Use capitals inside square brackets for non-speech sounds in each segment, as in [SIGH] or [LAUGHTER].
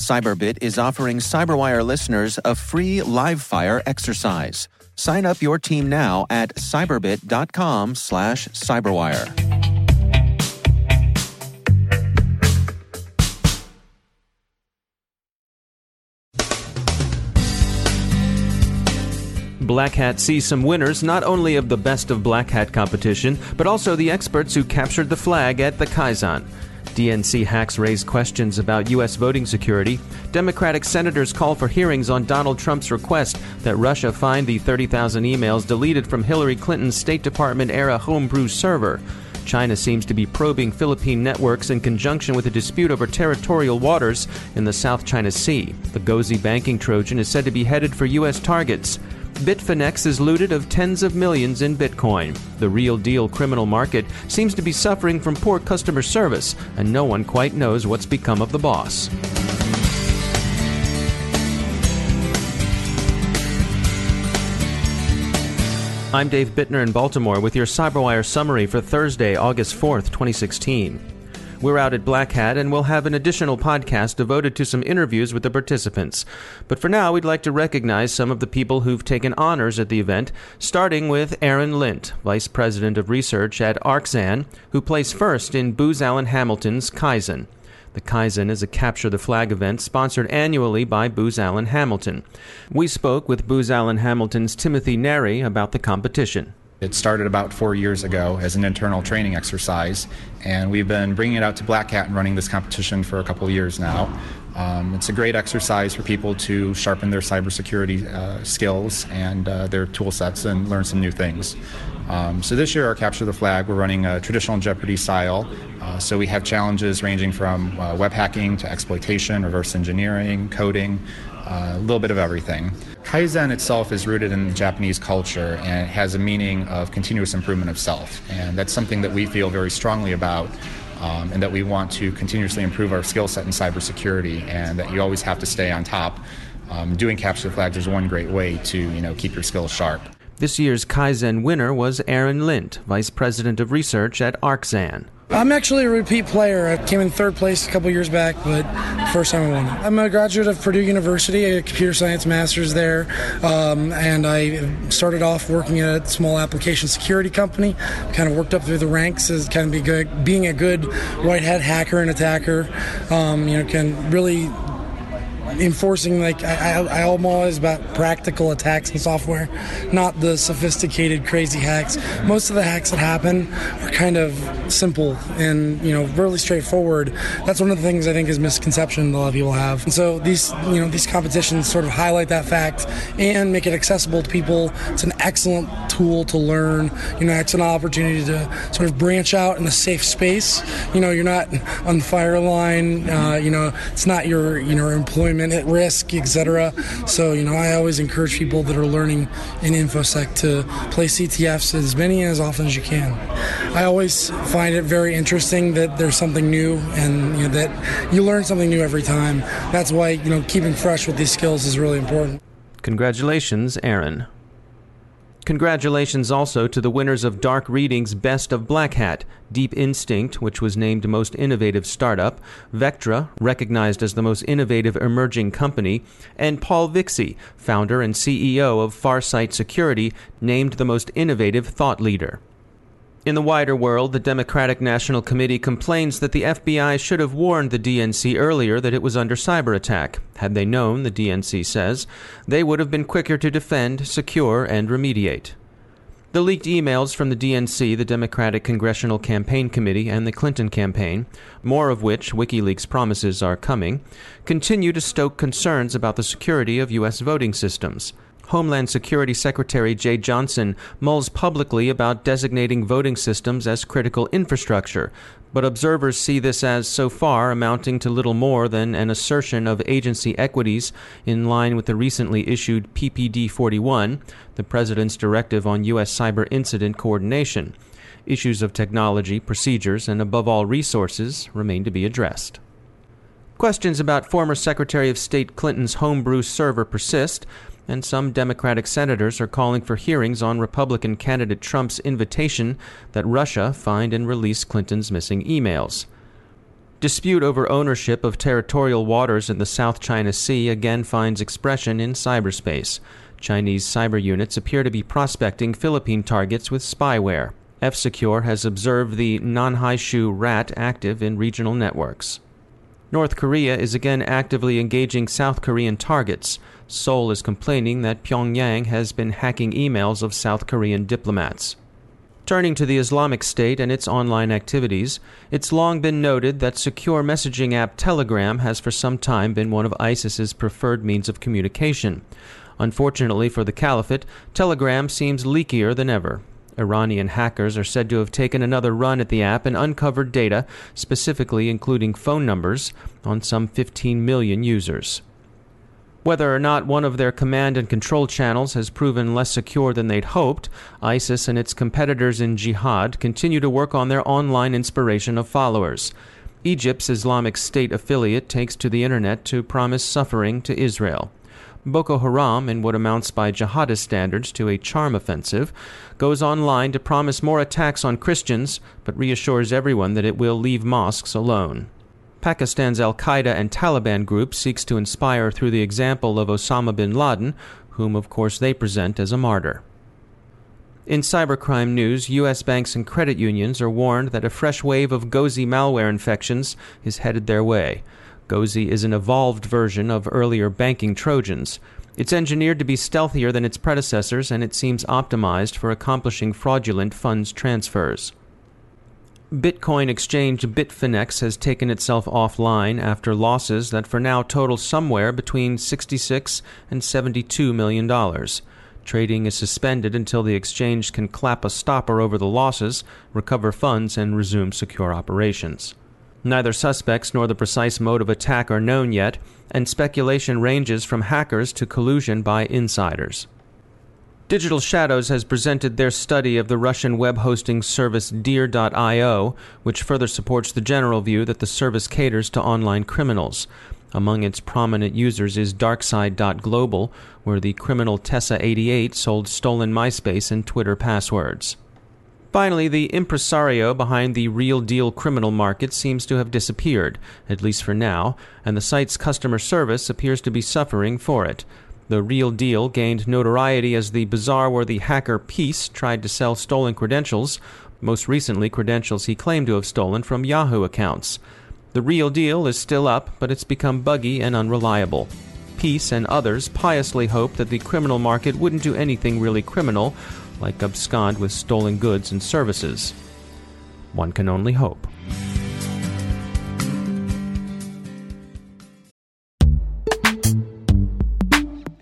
Cyberbit is offering Cyberwire listeners a free live fire exercise. Sign up your team now at cyberbit.com slash cyberwire. Black Hat sees some winners not only of the Best of Black Hat competition, but also the experts who captured the flag at the Kaizen. DNC hacks raise questions about U.S. voting security. Democratic senators call for hearings on Donald Trump's request that Russia find the 30,000 emails deleted from Hillary Clinton's State Department era homebrew server. China seems to be probing Philippine networks in conjunction with a dispute over territorial waters in the South China Sea. The Gozi banking Trojan is said to be headed for U.S. targets. Bitfinex is looted of tens of millions in Bitcoin. The real deal criminal market seems to be suffering from poor customer service, and no one quite knows what's become of the boss. I'm Dave Bittner in Baltimore with your CyberWire summary for Thursday, August 4th, 2016. We're out at Black Hat and we'll have an additional podcast devoted to some interviews with the participants. But for now, we'd like to recognize some of the people who've taken honors at the event, starting with Aaron Lint, Vice President of Research at Arxan, who placed first in Booz Allen Hamilton's Kaizen. The Kaizen is a Capture the Flag event sponsored annually by Booz Allen Hamilton. We spoke with Booz Allen Hamilton's Timothy Neri about the competition. It started about four years ago as an internal training exercise, and we've been bringing it out to Black Hat and running this competition for a couple years now. Um, it's a great exercise for people to sharpen their cybersecurity uh, skills and uh, their tool sets and learn some new things. Um, so this year, our Capture the Flag, we're running a traditional Jeopardy style. Uh, so we have challenges ranging from uh, web hacking to exploitation, reverse engineering, coding, uh, a little bit of everything. Kaizen itself is rooted in Japanese culture and has a meaning of continuous improvement of self. And that's something that we feel very strongly about um, and that we want to continuously improve our skill set in cybersecurity and that you always have to stay on top. Um, doing capture flags is one great way to you know keep your skills sharp. This year's Kaizen winner was Aaron Lint, Vice President of Research at Arxan. I'm actually a repeat player. I came in third place a couple years back, but first time I won. I'm a graduate of Purdue University, a computer science master's there, um, and I started off working at a small application security company. Kind of worked up through the ranks as kind of be good, being a good white hat hacker and attacker. Um, you know, can really enforcing like I, I, I'm always about practical attacks and software, not the sophisticated crazy hacks. Most of the hacks that happen are kind of simple and you know really straightforward. That's one of the things I think is misconception a lot of people have. And so these you know these competitions sort of highlight that fact and make it accessible to people. It's an excellent tool to learn. You know, it's an opportunity to sort of branch out in a safe space. You know, you're not on the fire line. Uh, you know, it's not your you know employment at risk, etc. So, you know, I always encourage people that are learning in InfoSec to play CTFs as many and as often as you can. I always find it very interesting that there's something new and you know, that you learn something new every time. That's why, you know, keeping fresh with these skills is really important. Congratulations, Aaron. Congratulations also to the winners of Dark Reading's Best of Black Hat, Deep Instinct, which was named Most Innovative Startup, Vectra, recognized as the most innovative emerging company, and Paul Vixie, founder and CEO of Farsight Security, named the most innovative thought leader. In the wider world, the Democratic National Committee complains that the FBI should have warned the DNC earlier that it was under cyber attack. Had they known, the DNC says, they would have been quicker to defend, secure, and remediate. The leaked emails from the DNC, the Democratic Congressional Campaign Committee, and the Clinton campaign, more of which WikiLeaks promises are coming, continue to stoke concerns about the security of U.S. voting systems. Homeland Security Secretary Jeh Johnson mulls publicly about designating voting systems as critical infrastructure, but observers see this as so far amounting to little more than an assertion of agency equities in line with the recently issued PPD 41, the President's Directive on U.S. Cyber Incident Coordination. Issues of technology, procedures, and above all resources remain to be addressed. Questions about former Secretary of State Clinton's homebrew server persist, and some Democratic senators are calling for hearings on Republican candidate Trump's invitation that Russia find and release Clinton's missing emails. Dispute over ownership of territorial waters in the South China Sea again finds expression in cyberspace. Chinese cyber units appear to be prospecting Philippine targets with spyware. F Secure has observed the Nanhaishu rat active in regional networks. North Korea is again actively engaging South Korean targets. Seoul is complaining that Pyongyang has been hacking emails of South Korean diplomats. Turning to the Islamic State and its online activities, it's long been noted that secure messaging app Telegram has for some time been one of ISIS's preferred means of communication. Unfortunately for the Caliphate, Telegram seems leakier than ever. Iranian hackers are said to have taken another run at the app and uncovered data, specifically including phone numbers, on some 15 million users. Whether or not one of their command and control channels has proven less secure than they'd hoped, ISIS and its competitors in jihad continue to work on their online inspiration of followers. Egypt's Islamic State affiliate takes to the internet to promise suffering to Israel. Boko Haram, in what amounts by jihadist standards to a charm offensive, goes online to promise more attacks on Christians, but reassures everyone that it will leave mosques alone. Pakistan's Al Qaeda and Taliban group seeks to inspire through the example of Osama bin Laden, whom of course they present as a martyr. In cybercrime news, U.S. banks and credit unions are warned that a fresh wave of Gozi malware infections is headed their way. Gozi is an evolved version of earlier banking Trojans. It's engineered to be stealthier than its predecessors, and it seems optimized for accomplishing fraudulent funds transfers. Bitcoin exchange Bitfinex has taken itself offline after losses that for now total somewhere between 66 and 72 million dollars. Trading is suspended until the exchange can clap a stopper over the losses, recover funds, and resume secure operations. Neither suspects nor the precise mode of attack are known yet, and speculation ranges from hackers to collusion by insiders. Digital Shadows has presented their study of the Russian web hosting service Deer.io, which further supports the general view that the service caters to online criminals. Among its prominent users is Darkside.global, where the criminal Tessa88 sold stolen MySpace and Twitter passwords. Finally, the impresario behind the real deal criminal market seems to have disappeared, at least for now, and the site's customer service appears to be suffering for it. The real deal gained notoriety as the bazaar where the hacker Peace tried to sell stolen credentials, most recently, credentials he claimed to have stolen from Yahoo accounts. The real deal is still up, but it's become buggy and unreliable. Peace and others piously hope that the criminal market wouldn't do anything really criminal, like abscond with stolen goods and services. One can only hope.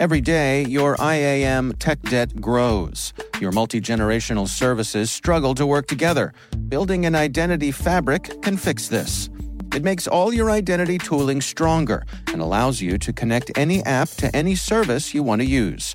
Every day, your IAM tech debt grows. Your multi generational services struggle to work together. Building an identity fabric can fix this. It makes all your identity tooling stronger and allows you to connect any app to any service you want to use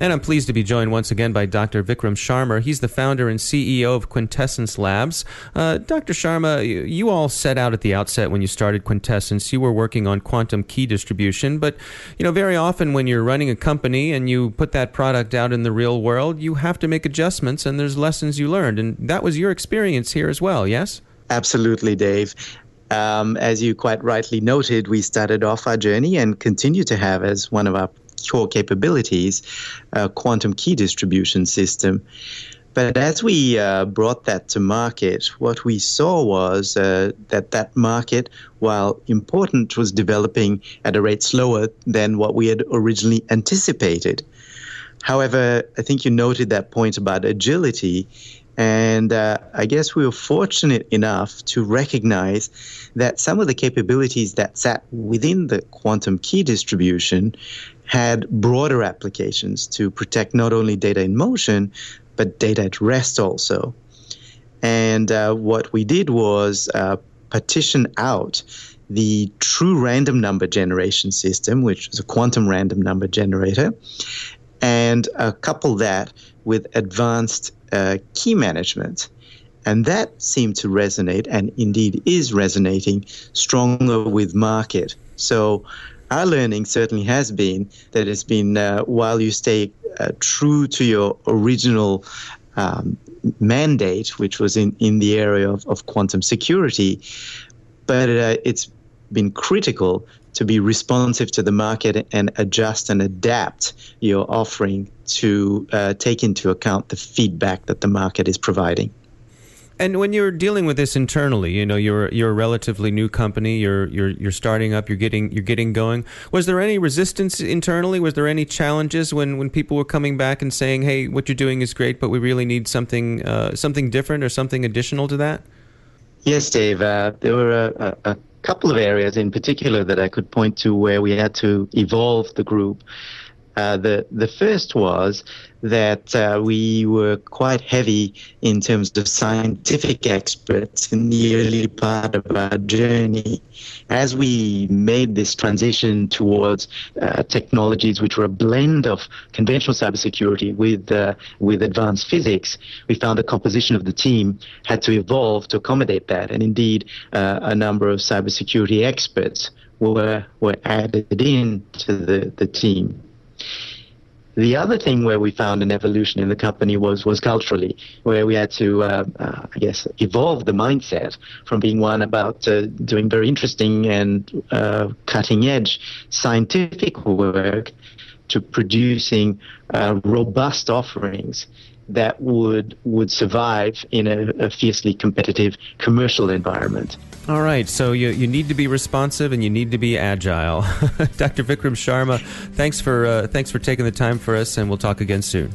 And I'm pleased to be joined once again by Dr. Vikram Sharma. He's the founder and CEO of Quintessence Labs. Uh, Dr. Sharma, you, you, all set out at the outset when you started Quintessence. You were working on quantum key distribution, but you know very often when you're running a company and you put that product out in the real world, you have to make adjustments, and there's lessons you learned, and that was your experience here as well. Yes. Absolutely, Dave. Um, as you quite rightly noted, we started off our journey and continue to have as one of our core capabilities, a quantum key distribution system. But as we uh, brought that to market, what we saw was uh, that that market, while important, was developing at a rate slower than what we had originally anticipated. However, I think you noted that point about agility. And uh, I guess we were fortunate enough to recognize that some of the capabilities that sat within the quantum key distribution had broader applications to protect not only data in motion, but data at rest also. And uh, what we did was uh, partition out the true random number generation system, which is a quantum random number generator, and uh, couple that with advanced uh, key management. And that seemed to resonate, and indeed is resonating stronger with market. So our learning certainly has been that it's been uh, while you stay uh, true to your original um, mandate, which was in, in the area of, of quantum security, but uh, it's been critical to be responsive to the market and adjust and adapt your offering to uh, take into account the feedback that the market is providing. And when you're dealing with this internally, you know, you're you're a relatively new company. You're you're you're starting up. You're getting you're getting going. Was there any resistance internally? Was there any challenges when, when people were coming back and saying, "Hey, what you're doing is great, but we really need something uh, something different or something additional to that"? Yes, Dave. Uh, there were a, a, couple of areas in particular that I could point to where we had to evolve the group. Uh, the the first was that uh, we were quite heavy in terms of scientific experts in the early part of our journey. As we made this transition towards uh, technologies which were a blend of conventional cybersecurity with uh, with advanced physics, we found the composition of the team had to evolve to accommodate that. And indeed, uh, a number of cybersecurity experts were were added in to the, the team. The other thing where we found an evolution in the company was was culturally, where we had to, uh, uh, I guess, evolve the mindset from being one about uh, doing very interesting and uh, cutting edge scientific work to producing uh, robust offerings that would would survive in a, a, fiercely competitive commercial environment. All right, so you, you need to be responsive and you need to be agile. [LAUGHS] Dr. Vikram Sharma, thanks for uh, thanks for taking the time for us, and we'll talk again soon.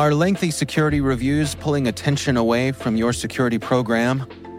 Are lengthy security reviews pulling attention away from your security program?